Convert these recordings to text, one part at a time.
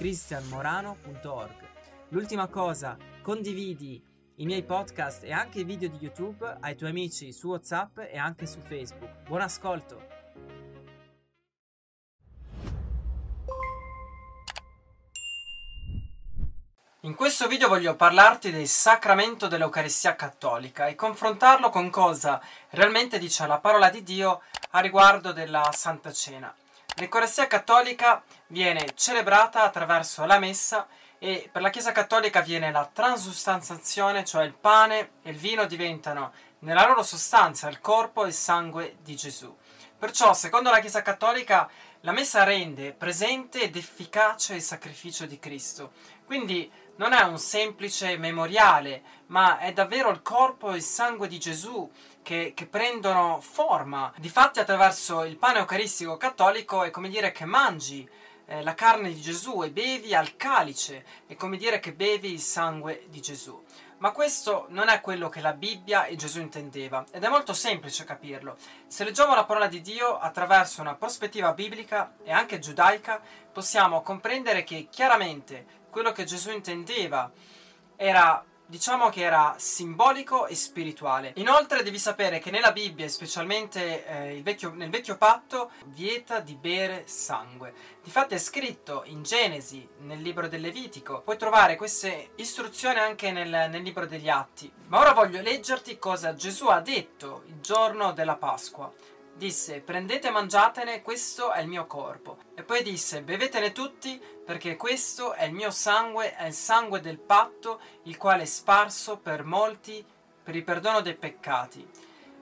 cristianmorano.org. L'ultima cosa, condividi i miei podcast e anche i video di YouTube ai tuoi amici su WhatsApp e anche su Facebook. Buon ascolto! In questo video voglio parlarti del sacramento dell'Eucaristia cattolica e confrontarlo con cosa realmente dice la parola di Dio a riguardo della Santa Cena. L'Eucaristia cattolica viene celebrata attraverso la messa e per la Chiesa cattolica viene la transustanzazione, cioè il pane e il vino diventano nella loro sostanza il corpo e il sangue di Gesù. Perciò, secondo la Chiesa cattolica, la messa rende presente ed efficace il sacrificio di Cristo. Quindi non è un semplice memoriale, ma è davvero il corpo e il sangue di Gesù che, che, prendono forma. Difatti, attraverso il pane eucaristico cattolico è come dire che mangi eh, la carne di Gesù e bevi al calice, è come dire che bevi il sangue di Gesù. Ma questo non è quello che la Bibbia e Gesù intendeva, ed è molto semplice capirlo. Se leggiamo la parola di Dio attraverso una prospettiva biblica e anche giudaica, possiamo comprendere che chiaramente quello che Gesù intendeva era diciamo che era simbolico e spirituale. Inoltre devi sapere che nella Bibbia, specialmente eh, vecchio, nel vecchio patto, vieta di bere sangue. Difatti è scritto in Genesi, nel libro del Levitico. Puoi trovare queste istruzioni anche nel, nel libro degli Atti. Ma ora voglio leggerti cosa Gesù ha detto il giorno della Pasqua disse prendete e mangiatene, questo è il mio corpo. E poi disse bevetene tutti, perché questo è il mio sangue, è il sangue del patto, il quale è sparso per molti per il perdono dei peccati.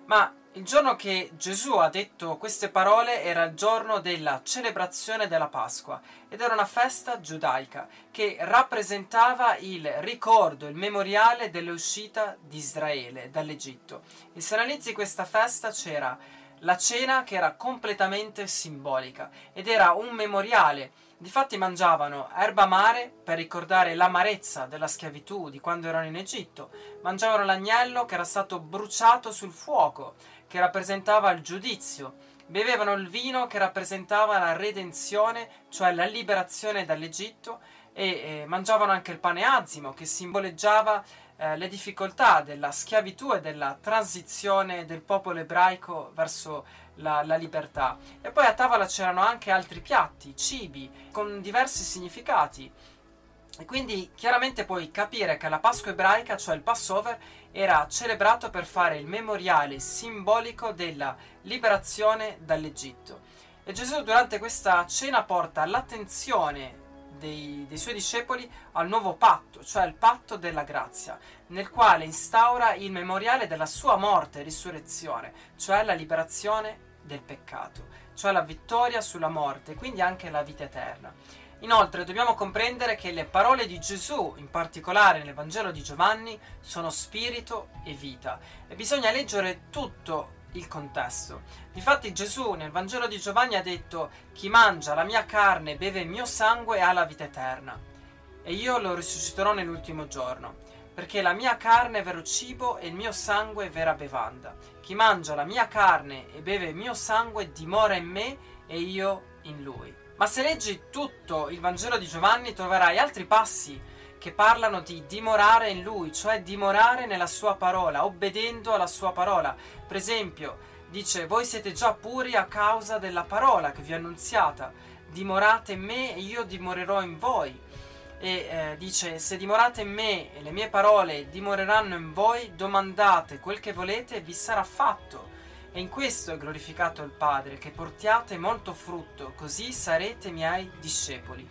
Ma il giorno che Gesù ha detto queste parole era il giorno della celebrazione della Pasqua ed era una festa giudaica che rappresentava il ricordo, il memoriale dell'uscita di Israele dall'Egitto. E se analizzi questa festa c'era la cena che era completamente simbolica ed era un memoriale. Difatti mangiavano erba mare per ricordare l'amarezza della schiavitù di quando erano in Egitto, mangiavano l'agnello che era stato bruciato sul fuoco, che rappresentava il giudizio, bevevano il vino che rappresentava la redenzione, cioè la liberazione dall'Egitto, e eh, mangiavano anche il pane azimo che simboleggiava eh, le difficoltà della schiavitù e della transizione del popolo ebraico verso la, la, libertà. E poi a tavola c'erano anche altri piatti, cibi, con diversi significati. E quindi chiaramente puoi capire che la Pasqua ebraica, cioè il Passover, era celebrato per fare il memoriale simbolico della liberazione dall'Egitto. E Gesù durante questa cena porta l'attenzione dei, dei, suoi discepoli al nuovo patto, cioè il patto della grazia, nel quale instaura il memoriale della sua morte e risurrezione, cioè la liberazione del peccato, cioè la vittoria sulla morte, quindi anche la vita eterna. Inoltre dobbiamo comprendere che le parole di Gesù, in particolare nel Vangelo di Giovanni, sono spirito e vita e bisogna leggere tutto il contesto. Difatti Gesù nel Vangelo di Giovanni ha detto chi mangia la mia carne e beve il mio sangue ha la vita eterna e io lo risusciterò nell'ultimo giorno perché la mia carne è vero cibo e il mio sangue è vera bevanda. Chi mangia la mia carne e beve il mio sangue dimora in me e io in lui. Ma se leggi tutto il Vangelo di Giovanni troverai altri passi che parlano di dimorare in lui, cioè dimorare nella sua parola, obbedendo alla sua parola. Per esempio, dice: Voi siete già puri a causa della parola che vi ho annunziata. Dimorate in me e io dimorerò in voi. E eh, dice: Se dimorate in me e le mie parole dimoreranno in voi, domandate quel che volete e vi sarà fatto. E in questo è glorificato il Padre, che portiate molto frutto, così sarete miei discepoli.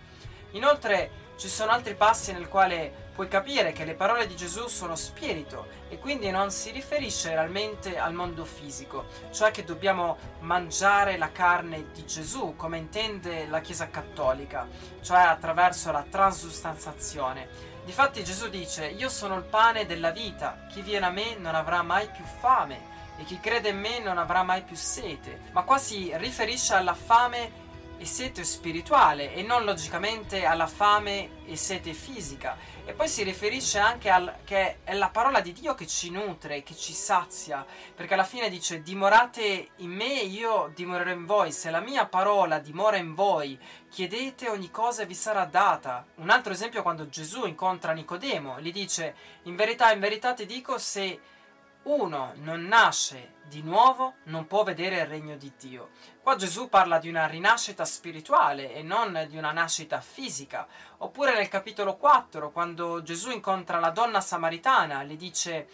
Inoltre, ci sono altri passi nel quale puoi capire che le parole di Gesù sono spirito e quindi non si riferisce realmente al mondo fisico, cioè che dobbiamo mangiare la carne di Gesù, come intende la Chiesa cattolica, cioè attraverso la transustanzazione. Difatti Gesù dice, io sono il pane della vita, chi viene a me non avrà mai più fame e chi crede in me non avrà mai più sete. Ma qua si riferisce alla fame e sete spirituale e non logicamente alla fame e sete fisica. E poi si riferisce anche al che è la parola di Dio che ci nutre, che ci sazia, perché alla fine dice dimorate in me io dimorerò in voi. Se la mia parola dimora in voi, chiedete ogni cosa vi sarà data. Un altro esempio quando Gesù incontra Nicodemo, gli dice in verità, in verità ti dico se uno non nasce di nuovo non può vedere il regno di Dio. Qua Gesù parla di una rinascita spirituale e non di una nascita fisica. Oppure nel capitolo 4, quando Gesù incontra la donna samaritana, le dice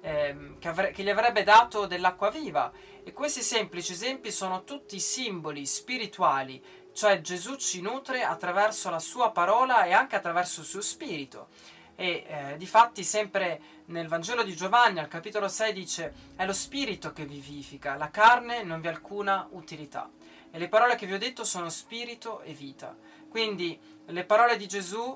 eh, che, avre- che gli avrebbe dato dell'acqua viva. E questi semplici esempi sono tutti simboli spirituali, cioè Gesù ci nutre attraverso la sua parola e anche attraverso il suo spirito e eh, difatti sempre nel Vangelo di Giovanni al capitolo 6 dice è lo spirito che vivifica, la carne non vi ha alcuna utilità. E le parole che vi ho detto sono spirito e vita. Quindi le parole di Gesù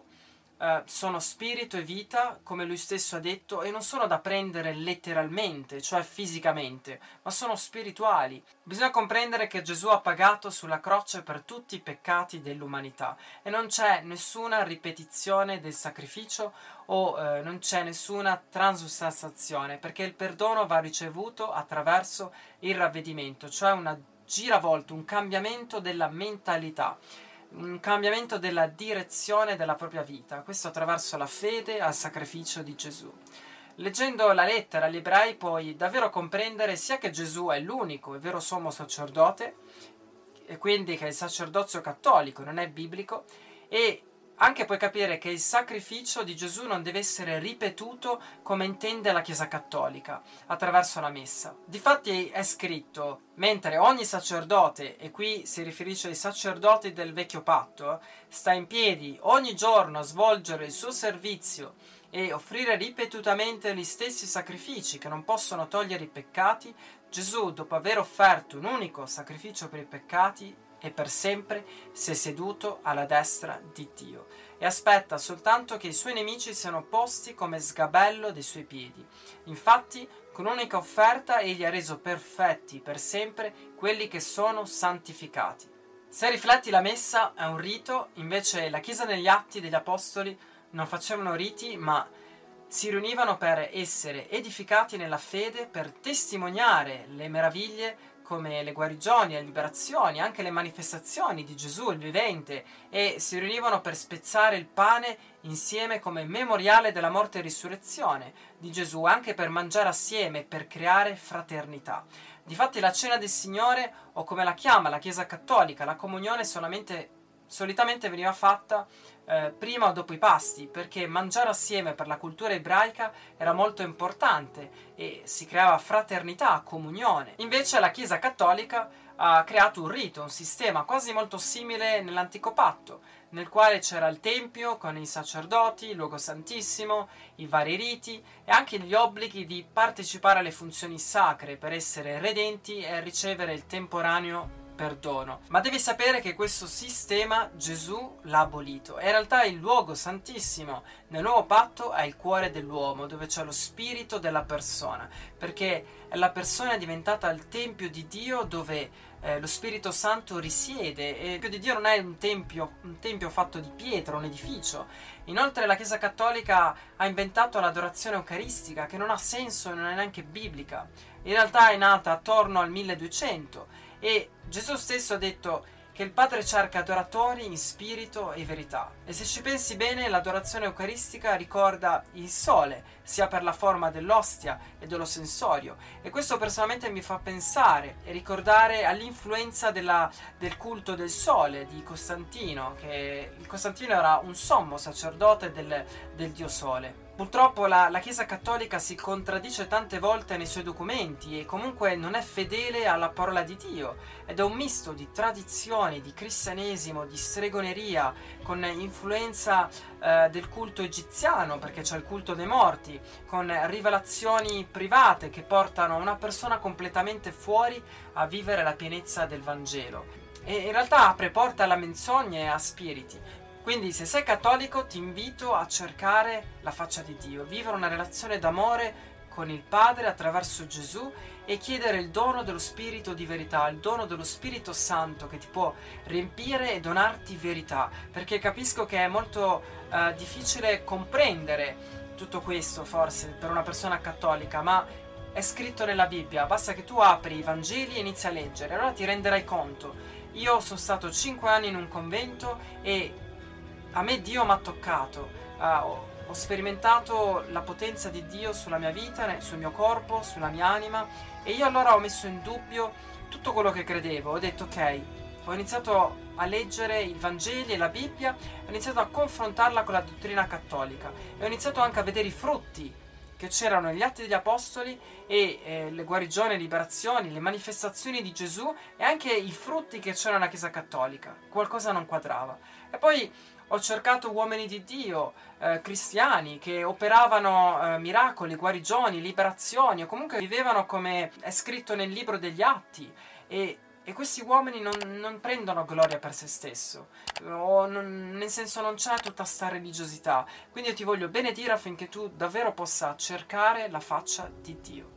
eh, sono spirito e vita, come lui stesso ha detto, e non sono da prendere letteralmente, cioè fisicamente, ma sono spirituali. Bisogna comprendere che Gesù ha pagato sulla croce per tutti i peccati dell'umanità e non c'è nessuna ripetizione del sacrificio o eh, non c'è nessuna transustanzazione, perché il perdono va ricevuto attraverso il ravvedimento, cioè una giravolta, un cambiamento della mentalità un cambiamento della direzione della propria vita, questo attraverso la fede al sacrificio di Gesù. Leggendo la lettera agli ebrei puoi davvero comprendere sia che Gesù è l'unico e vero sommo sacerdote, e quindi che il sacerdozio cattolico non è biblico, e anche puoi capire che il sacrificio di Gesù non deve essere ripetuto come intende la Chiesa cattolica, attraverso la messa. Difatti è scritto, mentre ogni sacerdote, e qui si riferisce ai sacerdoti del vecchio patto, sta in piedi ogni giorno a svolgere il suo servizio e offrire ripetutamente gli stessi sacrifici che non possono togliere i peccati, Gesù, dopo aver offerto un unico sacrificio per i peccati, e per sempre si è seduto alla destra di Dio e aspetta soltanto che i suoi nemici siano posti come sgabello dei suoi piedi. Infatti, con un'unica offerta egli ha reso perfetti per sempre quelli che sono santificati. Se rifletti la messa è un rito, invece la Chiesa negli Atti degli Apostoli non facevano riti, ma si riunivano per essere edificati nella fede, per testimoniare le meraviglie come le guarigioni, le liberazioni, anche le manifestazioni di Gesù, il vivente, e si riunivano per spezzare il pane insieme come memoriale della morte e risurrezione di Gesù, anche per mangiare assieme, per creare fraternità. Difatti la cena del Signore, o come la chiama la Chiesa Cattolica, la comunione solamente solitamente veniva fatta eh, prima o dopo i pasti, perché mangiare assieme per la cultura ebraica era molto importante e si creava fraternità, comunione. Invece la Chiesa cattolica ha creato un rito, un sistema quasi molto simile nell'antico patto, nel quale c'era il tempio con i sacerdoti, il luogo santissimo, i vari riti e anche gli obblighi di partecipare alle funzioni sacre per essere redenti e ricevere il temporaneo perdono. Ma devi sapere che questo sistema Gesù l'ha abolito. E in realtà il luogo santissimo nel nuovo patto è il cuore dell'uomo, dove c'è lo spirito della persona, perché la persona è diventata il tempio di Dio dove eh, lo Spirito Santo risiede e il tempio di Dio non è un tempio, un tempio fatto di pietra, un edificio. Inoltre la Chiesa Cattolica ha inventato l'adorazione eucaristica che non ha senso e non è neanche biblica. In realtà è nata attorno al 1200 e Gesù stesso ha detto che il Padre cerca adoratori in spirito e verità. E se ci pensi bene, l'adorazione eucaristica ricorda il sole, sia per la forma dell'ostia e dello sensorio. E questo personalmente mi fa pensare e ricordare all'influenza della, del culto del sole di Costantino, che Costantino era un sommo sacerdote del, del dio sole. Purtroppo la, la, Chiesa Cattolica si contraddice tante volte nei suoi documenti e comunque non è fedele alla parola di Dio ed è un misto di tradizioni, di cristianesimo, di stregoneria con influenza eh, del culto egiziano perché c'è il culto dei morti, con rivelazioni private che portano una persona completamente fuori a vivere la pienezza del Vangelo. E in realtà apre porta alla menzogna e a spiriti. Quindi se sei cattolico ti invito a cercare la faccia di Dio, vivere una relazione d'amore con il Padre attraverso Gesù e chiedere il dono dello Spirito di verità, il dono dello Spirito Santo che ti può riempire e donarti verità, perché capisco che è molto uh, difficile comprendere tutto questo forse per una persona cattolica, ma è scritto nella Bibbia, basta che tu apri i Vangeli e inizi a leggere, allora ti renderai conto. Io sono stato 5 anni in un convento e a me Dio mi ha toccato, uh, ho, ho, sperimentato la potenza di Dio sulla mia vita, sul mio corpo, sulla mia anima e io allora ho messo in dubbio tutto quello che credevo, ho detto ok, ho iniziato a leggere i Vangeli e la Bibbia, ho iniziato a confrontarla con la dottrina cattolica e ho iniziato anche a vedere i frutti che c'erano negli atti degli apostoli e eh, le guarigioni, le liberazioni, le manifestazioni di Gesù e anche i frutti che c'erano nella Chiesa cattolica. Qualcosa non quadrava. E poi ho cercato uomini di Dio, eh, cristiani, che operavano eh, miracoli, guarigioni, liberazioni, o comunque vivevano come è scritto nel libro degli atti. E, e questi uomini non, non, prendono gloria per se stesso, non, nel senso non c'è tutta sta religiosità. Quindi io ti voglio benedire affinché tu davvero possa cercare la faccia di Dio.